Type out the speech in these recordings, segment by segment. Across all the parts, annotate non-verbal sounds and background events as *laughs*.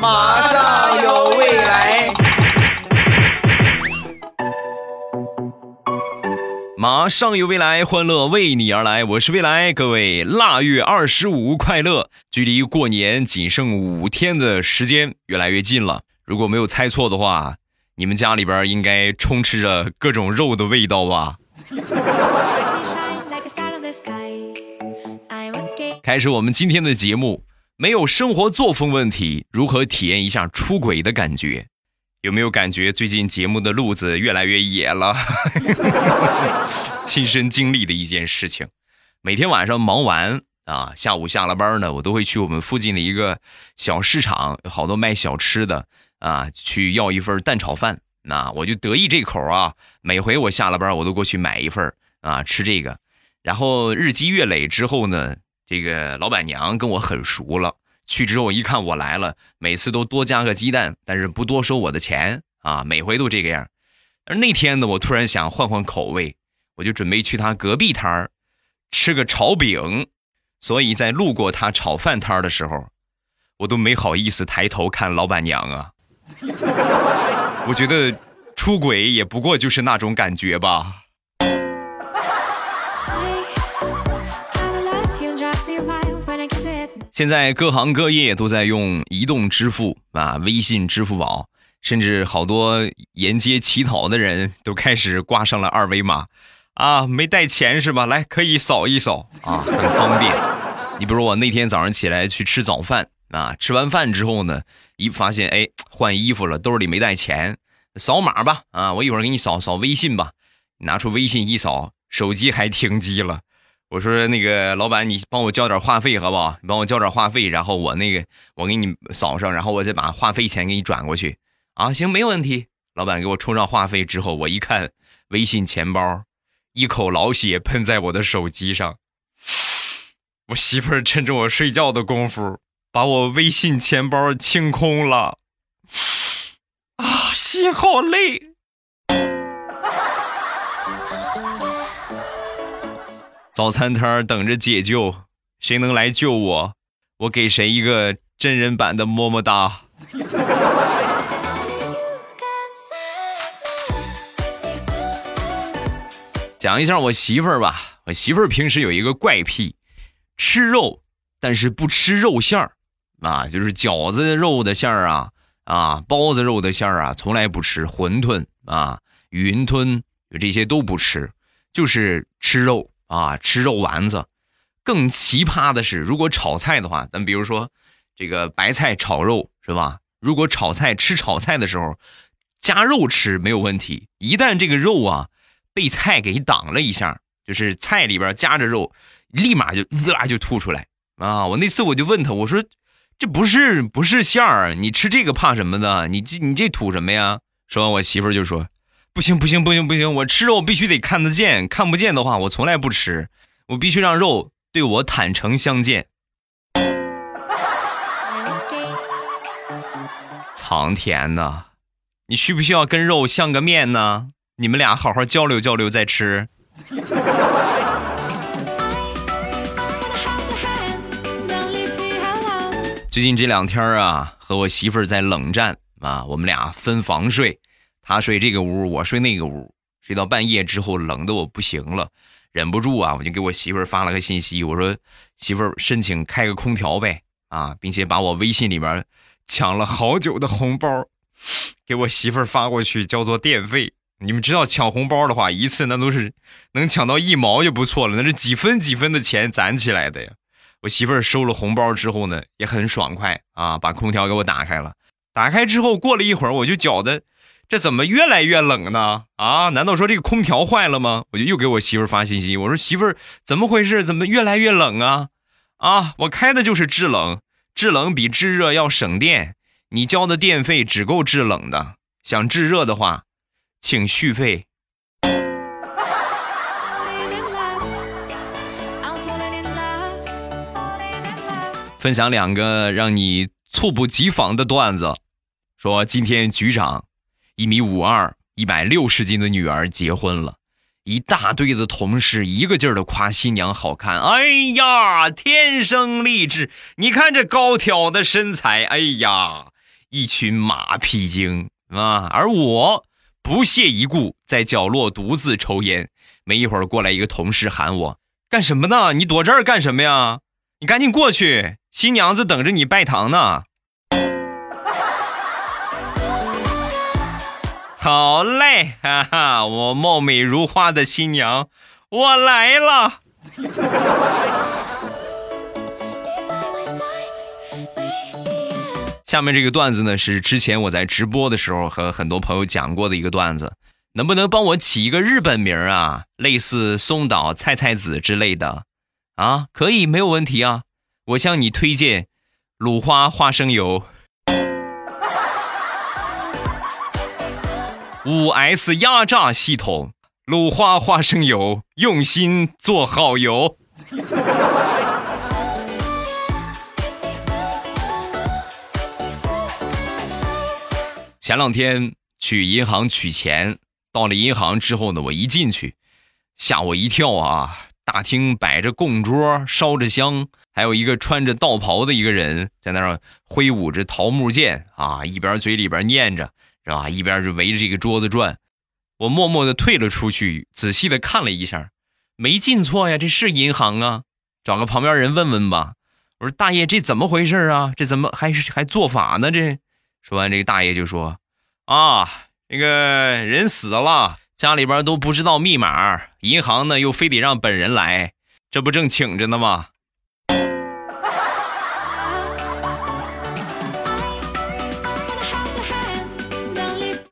马上有未来，马上有未来，欢乐为你而来。我是未来，各位腊月二十五快乐！距离过年仅剩五天的时间，越来越近了。如果没有猜错的话，你们家里边应该充斥着各种肉的味道吧？*laughs* 开始我们今天的节目，没有生活作风问题，如何体验一下出轨的感觉？有没有感觉最近节目的路子越来越野了？*laughs* 亲身经历的一件事情。每天晚上忙完啊，下午下了班呢，我都会去我们附近的一个小市场，好多卖小吃的。啊，去要一份蛋炒饭，那我就得意这口啊。每回我下了班，我都过去买一份啊，吃这个。然后日积月累之后呢，这个老板娘跟我很熟了。去之后一看我来了，每次都多加个鸡蛋，但是不多收我的钱啊。每回都这个样。而那天呢，我突然想换换口味，我就准备去他隔壁摊儿吃个炒饼。所以在路过他炒饭摊儿的时候，我都没好意思抬头看老板娘啊。*laughs* 我觉得出轨也不过就是那种感觉吧。现在各行各业都在用移动支付啊，微信、支付宝，甚至好多沿街乞讨的人都开始挂上了二维码啊，没带钱是吧？来，可以扫一扫啊，很方便。你比如我那天早上起来去吃早饭啊，吃完饭之后呢。一发现哎，换衣服了，兜里没带钱，扫码吧啊！我一会儿给你扫扫微信吧。拿出微信一扫，手机还停机了。我说那个老板，你帮我交点话费好不好？你帮我交点话费，然后我那个我给你扫上，然后我再把话费钱给你转过去啊！行，没问题。老板给我充上话费之后，我一看微信钱包，一口老血喷在我的手机上。我媳妇趁着我睡觉的功夫。把我微信钱包清空了，*sighs* 啊，心好累。早餐摊儿等着解救，谁能来救我？我给谁一个真人版的么么哒？讲一下我媳妇儿吧，我媳妇儿平时有一个怪癖，吃肉，但是不吃肉馅儿。啊，就是饺子肉的馅儿啊，啊，包子肉的馅儿啊，从来不吃馄饨啊，云吞这些都不吃，就是吃肉啊，吃肉丸子。更奇葩的是，如果炒菜的话，咱比如说这个白菜炒肉是吧？如果炒菜吃炒菜的时候加肉吃没有问题，一旦这个肉啊被菜给挡了一下，就是菜里边夹着肉，立马就滋啦就吐出来啊！我那次我就问他，我说。这不是不是馅儿，你吃这个怕什么的？你这你这吐什么呀？说完，我媳妇就说：“不行不行不行不行，我吃肉必须得看得见，看不见的话我从来不吃，我必须让肉对我坦诚相见。”苍天呐，你需不需要跟肉像个面呢？你们俩好好交流交流再吃。最近这两天啊，和我媳妇儿在冷战啊，我们俩分房睡，他睡这个屋，我睡那个屋，睡到半夜之后，冷的我不行了，忍不住啊，我就给我媳妇儿发了个信息，我说媳妇儿申请开个空调呗啊，并且把我微信里面抢了好久的红包给我媳妇儿发过去，叫做电费。你们知道抢红包的话，一次那都是能抢到一毛就不错了，那是几分几分的钱攒起来的呀。我媳妇儿收了红包之后呢，也很爽快啊，把空调给我打开了。打开之后，过了一会儿，我就觉得这怎么越来越冷呢？啊，难道说这个空调坏了吗？我就又给我媳妇儿发信息，我说媳妇儿，怎么回事？怎么越来越冷啊？啊，我开的就是制冷，制冷比制热要省电，你交的电费只够制冷的，想制热的话，请续费。分享两个让你猝不及防的段子，说今天局长一米五二、一百六十斤的女儿结婚了，一大堆的同事一个劲儿的夸新娘好看，哎呀，天生丽质！你看这高挑的身材，哎呀，一群马屁精啊！而我不屑一顾，在角落独自抽烟。没一会儿，过来一个同事喊我：“干什么呢？你躲这儿干什么呀？你赶紧过去，新娘子等着你拜堂呢。”好嘞，*laughs* 哈哈，我貌美如花的新娘，我来了。*laughs* 下面这个段子呢，是之前我在直播的时候和很多朋友讲过的一个段子，能不能帮我起一个日本名啊？类似松岛菜菜子之类的啊？可以，没有问题啊。我向你推荐鲁花花生油。五 S 压榨系统，鲁花花生油，用心做好油。前两天去银行取钱，到了银行之后呢，我一进去，吓我一跳啊！大厅摆着供桌，烧着香，还有一个穿着道袍的一个人在那儿挥舞着桃木剑啊，一边嘴里边念着。是吧？一边就围着这个桌子转，我默默的退了出去，仔细的看了一下，没进错呀，这是银行啊。找个旁边人问问吧。我说大爷，这怎么回事啊？这怎么还是还做法呢？这说完，这个大爷就说：“啊，那个人死了，家里边都不知道密码，银行呢又非得让本人来，这不正请着呢吗？”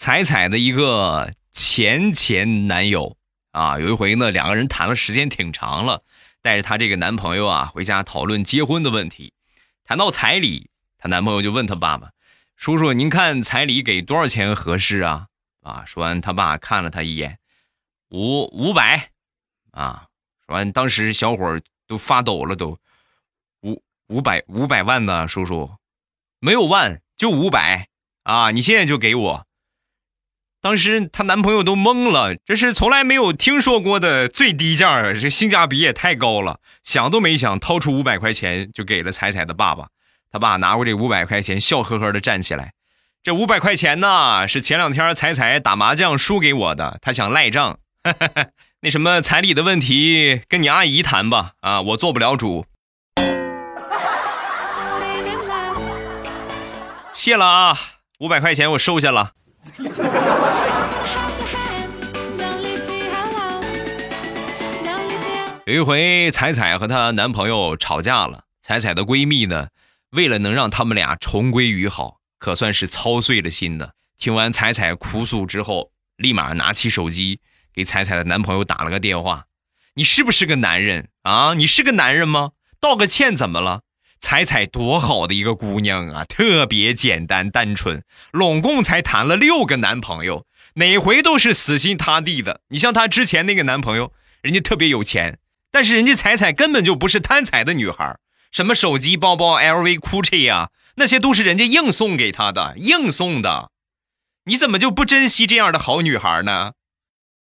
彩彩的一个前前男友啊，有一回呢，两个人谈了时间挺长了，带着她这个男朋友啊回家讨论结婚的问题。谈到彩礼，她男朋友就问他爸爸：“叔叔，您看彩礼给多少钱合适啊？”啊，说完，他爸看了他一眼，五五百，啊，说完，当时小伙都发抖了，都五五百五百万呢，叔叔，没有万，就五百啊，你现在就给我。当时她男朋友都懵了，这是从来没有听说过的最低价！这性价比也太高了，想都没想，掏出五百块钱就给了彩彩的爸爸。他爸拿过这五百块钱，笑呵呵的站起来：“这五百块钱呢，是前两天彩彩打麻将输给我的，他想赖账。*laughs* 那什么彩礼的问题，跟你阿姨谈吧，啊，我做不了主。谢了啊，五百块钱我收下了。” *laughs* 有一回，彩彩和她男朋友吵架了。彩彩的闺蜜呢，为了能让他们俩重归于好，可算是操碎了心的。听完彩彩哭诉之后，立马拿起手机给彩彩的男朋友打了个电话：“你是不是个男人啊？你是个男人吗？道个歉怎么了？”彩彩多好的一个姑娘啊，特别简单单纯，拢共才谈了六个男朋友，哪回都是死心塌地的。你像她之前那个男朋友，人家特别有钱，但是人家彩彩根本就不是贪财的女孩，什么手机、包包、LV、GUCCI 呀，那些都是人家硬送给她的，硬送的。你怎么就不珍惜这样的好女孩呢？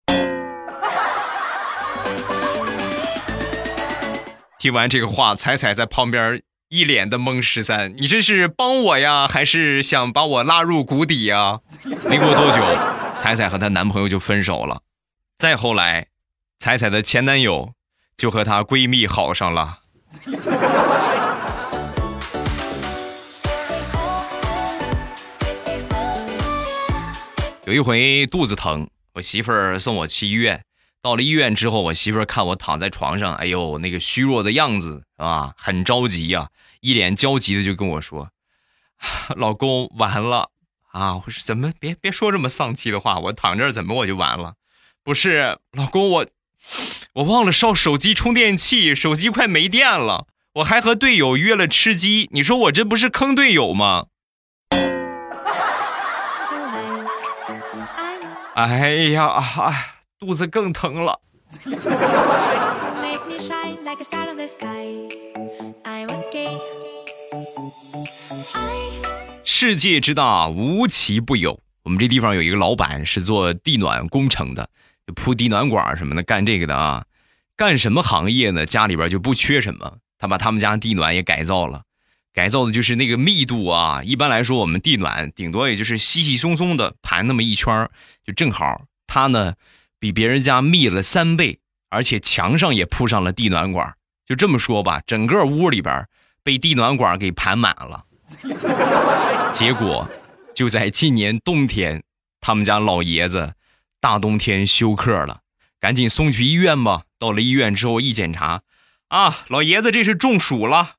*laughs* 听完这个话，彩彩在旁边。一脸的懵，十三，你这是帮我呀，还是想把我拉入谷底呀？没过多久，彩彩和她男朋友就分手了。再后来，彩彩的前男友就和她闺蜜好上了。有一回肚子疼，我媳妇儿送我去医院。到了医院之后，我媳妇儿看我躺在床上，哎呦，那个虚弱的样子啊，很着急呀，一脸焦急的就跟我说：“老公，完了啊！”我说：“怎么？别别说这么丧气的话，我躺这儿怎么我就完了？不是，老公，我我忘了烧手机充电器，手机快没电了，我还和队友约了吃鸡，你说我这不是坑队友吗？” *laughs* 哎呀啊！肚子更疼了。世界之大，无奇不有。我们这地方有一个老板是做地暖工程的，铺地暖管什么的，干这个的啊。干什么行业呢？家里边就不缺什么。他把他们家地暖也改造了，改造的就是那个密度啊。一般来说，我们地暖顶多也就是稀稀松松的盘那么一圈就正好。他呢，比别人家密了三倍，而且墙上也铺上了地暖管。就这么说吧，整个屋里边被地暖管给盘满了。结果就在今年冬天，他们家老爷子大冬天休克了，赶紧送去医院吧。到了医院之后一检查，啊，老爷子这是中暑了。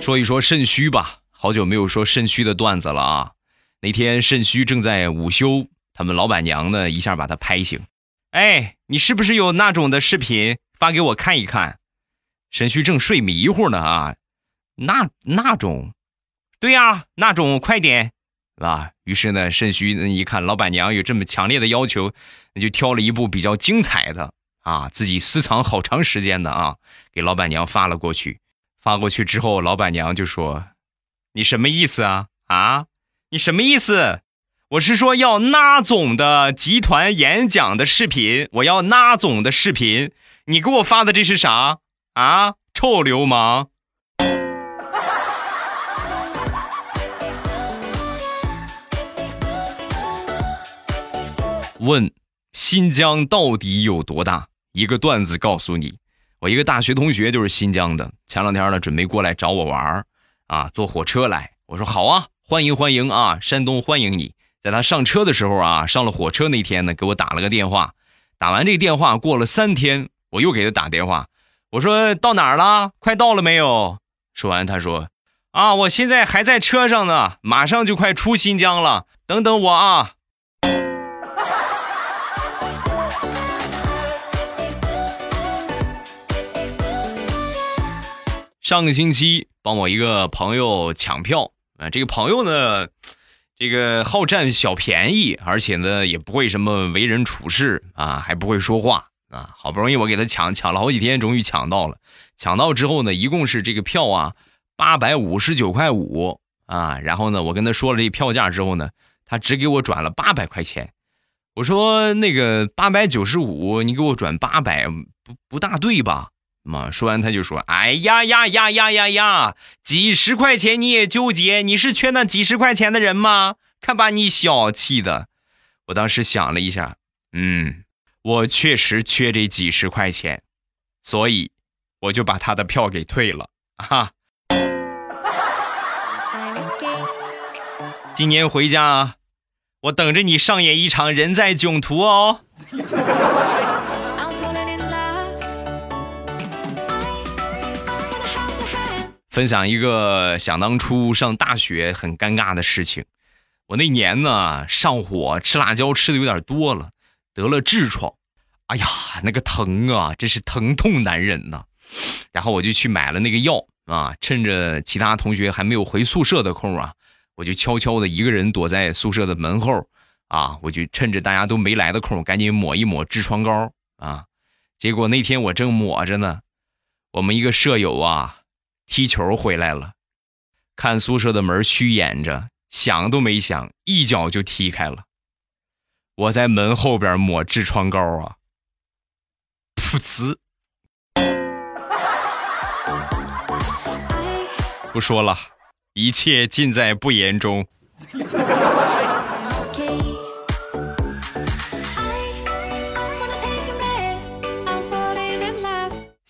说一说肾虚吧，好久没有说肾虚的段子了啊。那天肾虚正在午休，他们老板娘呢一下把他拍醒，哎，你是不是有那种的视频发给我看一看？肾虚正睡迷糊呢啊，那那种，对呀，那种快点，是吧？于是呢，肾虚一看老板娘有这么强烈的要求，那就挑了一部比较精彩的啊，自己私藏好长时间的啊，给老板娘发了过去。发过去之后，老板娘就说：“你什么意思啊？啊，你什么意思？我是说要那总的集团演讲的视频，我要那总的视频。你给我发的这是啥啊？臭流氓！”问：新疆到底有多大？一个段子告诉你。我一个大学同学就是新疆的，前两天呢准备过来找我玩儿，啊，坐火车来。我说好啊，欢迎欢迎啊，山东欢迎你。在他上车的时候啊，上了火车那天呢，给我打了个电话。打完这个电话，过了三天，我又给他打电话，我说到哪儿了？快到了没有？说完，他说啊，我现在还在车上呢，马上就快出新疆了，等等我啊。上个星期帮我一个朋友抢票啊，这个朋友呢，这个好占小便宜，而且呢也不会什么为人处事啊，还不会说话啊。好不容易我给他抢，抢了好几天，终于抢到了。抢到之后呢，一共是这个票啊，八百五十九块五啊。然后呢，我跟他说了这票价之后呢，他只给我转了八百块钱。我说那个八百九十五，你给我转八百，不不大对吧？嘛，说完他就说：“哎呀呀呀呀呀呀，几十块钱你也纠结？你是缺那几十块钱的人吗？看把你小气的！”我当时想了一下，嗯，我确实缺这几十块钱，所以我就把他的票给退了。哈，今年回家，我等着你上演一场人在囧途哦。分享一个想当初上大学很尴尬的事情。我那年呢上火吃辣椒吃的有点多了，得了痔疮。哎呀，那个疼啊，真是疼痛难忍呐。然后我就去买了那个药啊，趁着其他同学还没有回宿舍的空啊，我就悄悄的一个人躲在宿舍的门后啊，我就趁着大家都没来的空，赶紧抹一抹痔疮膏啊。结果那天我正抹着呢，我们一个舍友啊。踢球回来了，看宿舍的门虚掩着，想都没想，一脚就踢开了。我在门后边抹痔疮膏啊，噗呲！不说了，一切尽在不言中。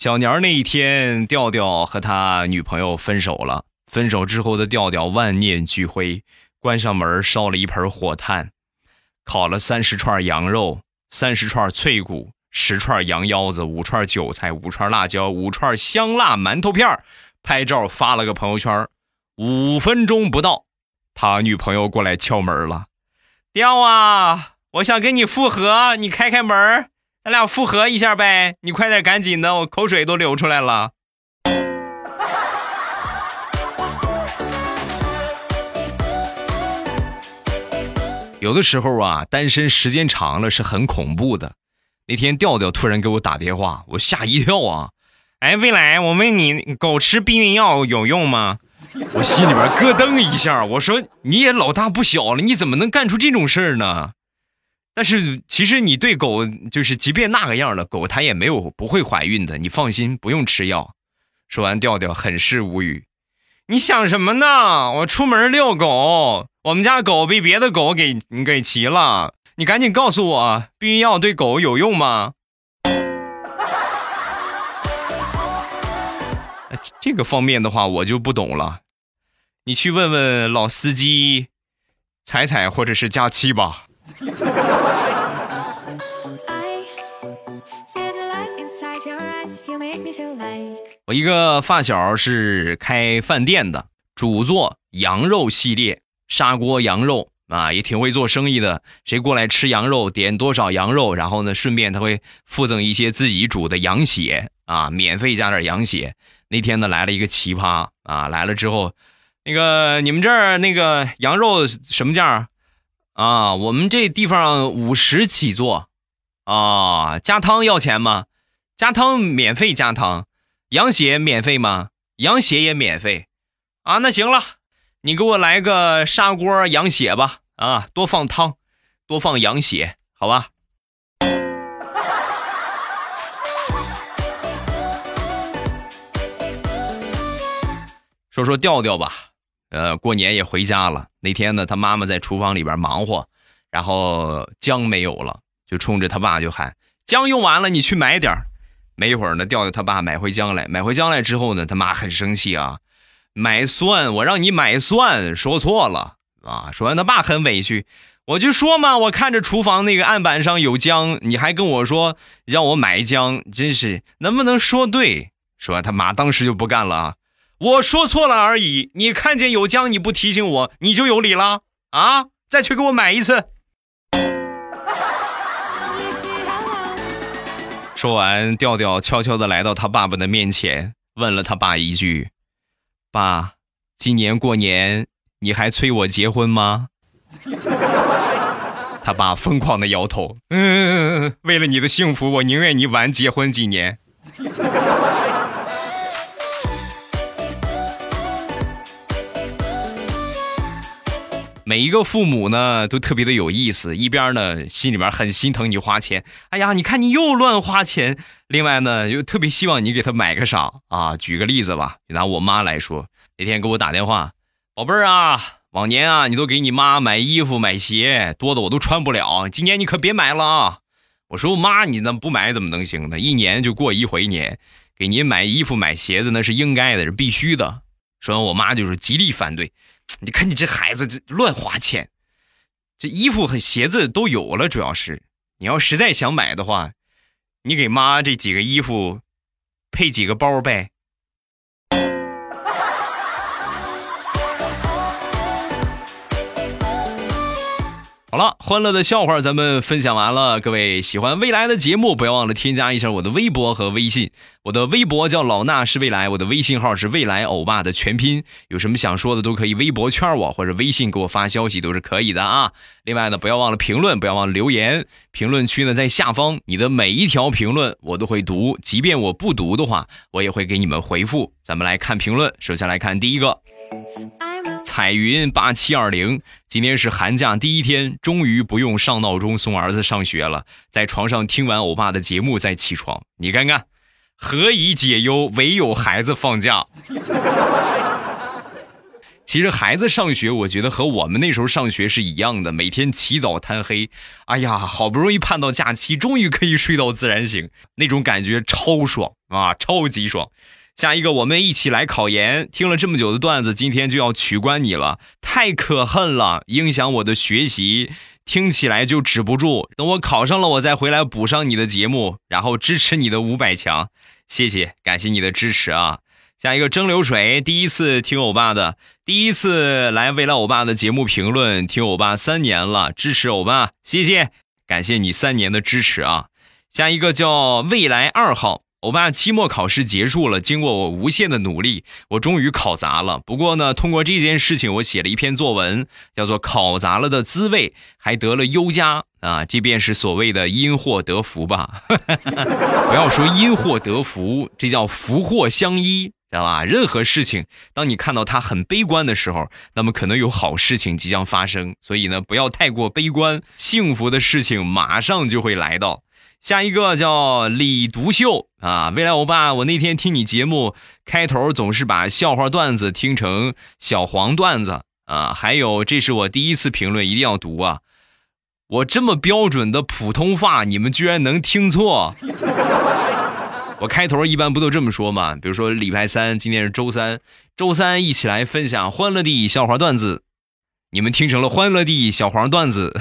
小年儿那一天，调调和他女朋友分手了。分手之后的调调万念俱灰，关上门烧了一盆火炭，烤了三十串羊肉、三十串脆骨、十串羊腰子、五串韭菜、五串辣椒、五串香辣馒头片拍照发了个朋友圈。五分钟不到，他女朋友过来敲门了：“调啊，我想跟你复合，你开开门。”咱俩复合一下呗，你快点，赶紧的，我口水都流出来了。有的时候啊，单身时间长了是很恐怖的。那天调调突然给我打电话，我吓一跳啊！哎，未来，我问你，狗吃避孕药有用吗？我心里边咯噔一下，我说你也老大不小了，你怎么能干出这种事儿呢？但是其实你对狗就是，即便那个样的狗，它也没有不会怀孕的，你放心，不用吃药。说完，调调很是无语。你想什么呢？我出门遛狗，我们家狗被别的狗给给骑了。你赶紧告诉我，避孕药对狗有用吗？*laughs* 这个方面的话，我就不懂了。你去问问老司机，彩彩或者是佳期吧。*laughs* 我一个发小是开饭店的，主做羊肉系列，砂锅羊肉啊，也挺会做生意的。谁过来吃羊肉，点多少羊肉，然后呢，顺便他会附赠一些自己煮的。羊血啊，免费加点羊血。那天呢，来了一个奇葩啊，来了之后，那个你们这儿那个羊肉什么价？啊，我们这地方五十起做，啊，加汤要钱吗？加汤免费加汤，羊血免费吗？羊血也免费，啊，那行了，你给我来个砂锅羊血吧，啊，多放汤，多放羊血，好吧。说说调调吧。呃，过年也回家了。那天呢，他妈妈在厨房里边忙活，然后姜没有了，就冲着他爸就喊：“姜用完了，你去买点没一会儿呢，调调他爸买回姜来。买回姜来之后呢，他妈很生气啊，买蒜，我让你买蒜，说错了啊。说完，他爸很委屈，我就说嘛，我看着厨房那个案板上有姜，你还跟我说让我买姜，真是能不能说对？说完，他妈当时就不干了啊。我说错了而已，你看见有姜你不提醒我，你就有理了啊！再去给我买一次。说完，调调悄悄的来到他爸爸的面前，问了他爸一句：“爸，今年过年你还催我结婚吗？” *laughs* 他爸疯狂的摇头：“嗯，为了你的幸福，我宁愿你晚结婚几年。”每一个父母呢，都特别的有意思。一边呢，心里边很心疼你花钱，哎呀，你看你又乱花钱。另外呢，又特别希望你给他买个啥啊？举个例子吧，拿我妈来说，那天给我打电话，宝贝儿啊，往年啊，你都给你妈买衣服买鞋，多的我都穿不了。今年你可别买了啊！我说妈，你那不买怎么能行呢？一年就过一回年，给您买衣服买鞋子那是应该的，是必须的。说完，我妈就是极力反对。你看你这孩子这乱花钱，这衣服和鞋子都有了，主要是你要实在想买的话，你给妈这几个衣服配几个包呗。好了，欢乐的笑话咱们分享完了。各位喜欢未来的节目，不要忘了添加一下我的微博和微信。我的微博叫老衲是未来，我的微信号是未来欧巴的全拼。有什么想说的都可以微博圈我，或者微信给我发消息都是可以的啊。另外呢，不要忘了评论，不要忘了留言。评论区呢在下方，你的每一条评论我都会读，即便我不读的话，我也会给你们回复。咱们来看评论，首先来看第一个。彩云八七二零，今天是寒假第一天，终于不用上闹钟送儿子上学了，在床上听完欧巴的节目再起床。你看看，何以解忧，唯有孩子放假。*laughs* 其实孩子上学，我觉得和我们那时候上学是一样的，每天起早贪黑。哎呀，好不容易盼到假期，终于可以睡到自然醒，那种感觉超爽啊，超级爽。下一个，我们一起来考研。听了这么久的段子，今天就要取关你了，太可恨了，影响我的学习，听起来就止不住。等我考上了，我再回来补上你的节目，然后支持你的五百强。谢谢，感谢你的支持啊！下一个蒸馏水，第一次听欧巴的，第一次来未来欧巴的节目评论，听欧巴三年了，支持欧巴，谢谢，感谢你三年的支持啊！下一个叫未来二号。欧巴，期末考试结束了，经过我无限的努力，我终于考砸了。不过呢，通过这件事情，我写了一篇作文，叫做《考砸了的滋味》，还得了优加啊！这便是所谓的因祸得福吧？*laughs* 不要说因祸得福，这叫福祸相依知道吧？任何事情，当你看到它很悲观的时候，那么可能有好事情即将发生。所以呢，不要太过悲观，幸福的事情马上就会来到。下一个叫李独秀啊，未来欧巴，我那天听你节目开头总是把笑话段子听成小黄段子啊，还有这是我第一次评论，一定要读啊！我这么标准的普通话，你们居然能听错？*laughs* 我开头一般不都这么说吗？比如说礼拜三，今天是周三，周三一起来分享欢乐的笑话段子，你们听成了欢乐的小黄段子，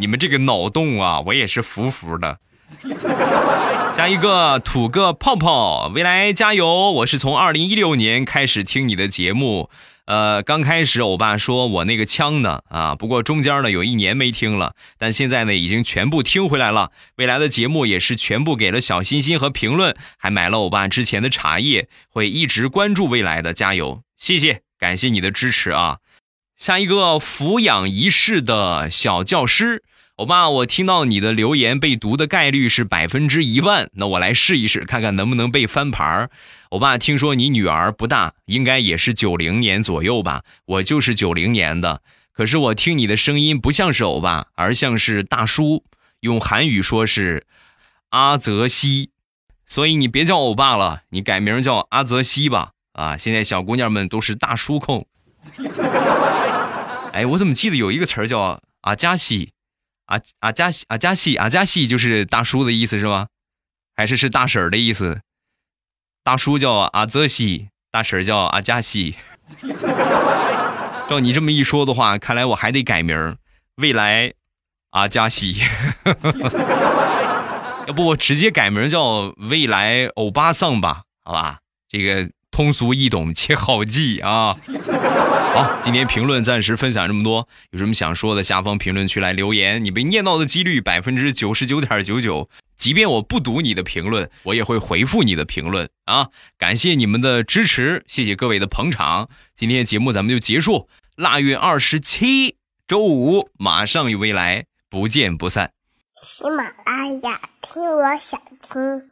你们这个脑洞啊，我也是服服的。*laughs* 加一个吐个泡泡，未来加油！我是从二零一六年开始听你的节目。呃，刚开始欧巴说我那个腔呢啊，不过中间呢有一年没听了，但现在呢已经全部听回来了。未来的节目也是全部给了小心心和评论，还买了欧巴之前的茶叶，会一直关注未来的，加油，谢谢，感谢你的支持啊！下一个抚养一世的小教师。欧巴，我听到你的留言被读的概率是百分之一万，那我来试一试，看看能不能被翻盘儿。欧巴，听说你女儿不大，应该也是九零年左右吧？我就是九零年的，可是我听你的声音不像是欧巴，而像是大叔。用韩语说是阿泽西，所以你别叫欧巴了，你改名叫阿泽西吧。啊，现在小姑娘们都是大叔控。哎，我怎么记得有一个词儿叫阿加西？阿阿加西阿加西阿加西就是大叔的意思是吧？还是是大婶的意思？大叔叫阿泽西，大婶叫阿加西。*laughs* 照你这么一说的话，看来我还得改名，未来阿加西。*laughs* 要不我直接改名叫未来欧巴桑吧？好吧，这个。通俗易懂且好记啊！*laughs* 好，今天评论暂时分享这么多，有什么想说的，下方评论区来留言。你被念到的几率百分之九十九点九九，即便我不读你的评论，我也会回复你的评论啊！感谢你们的支持，谢谢各位的捧场。今天节目咱们就结束，腊月二十七周五马上与未来不见不散。喜马拉雅听，我想听。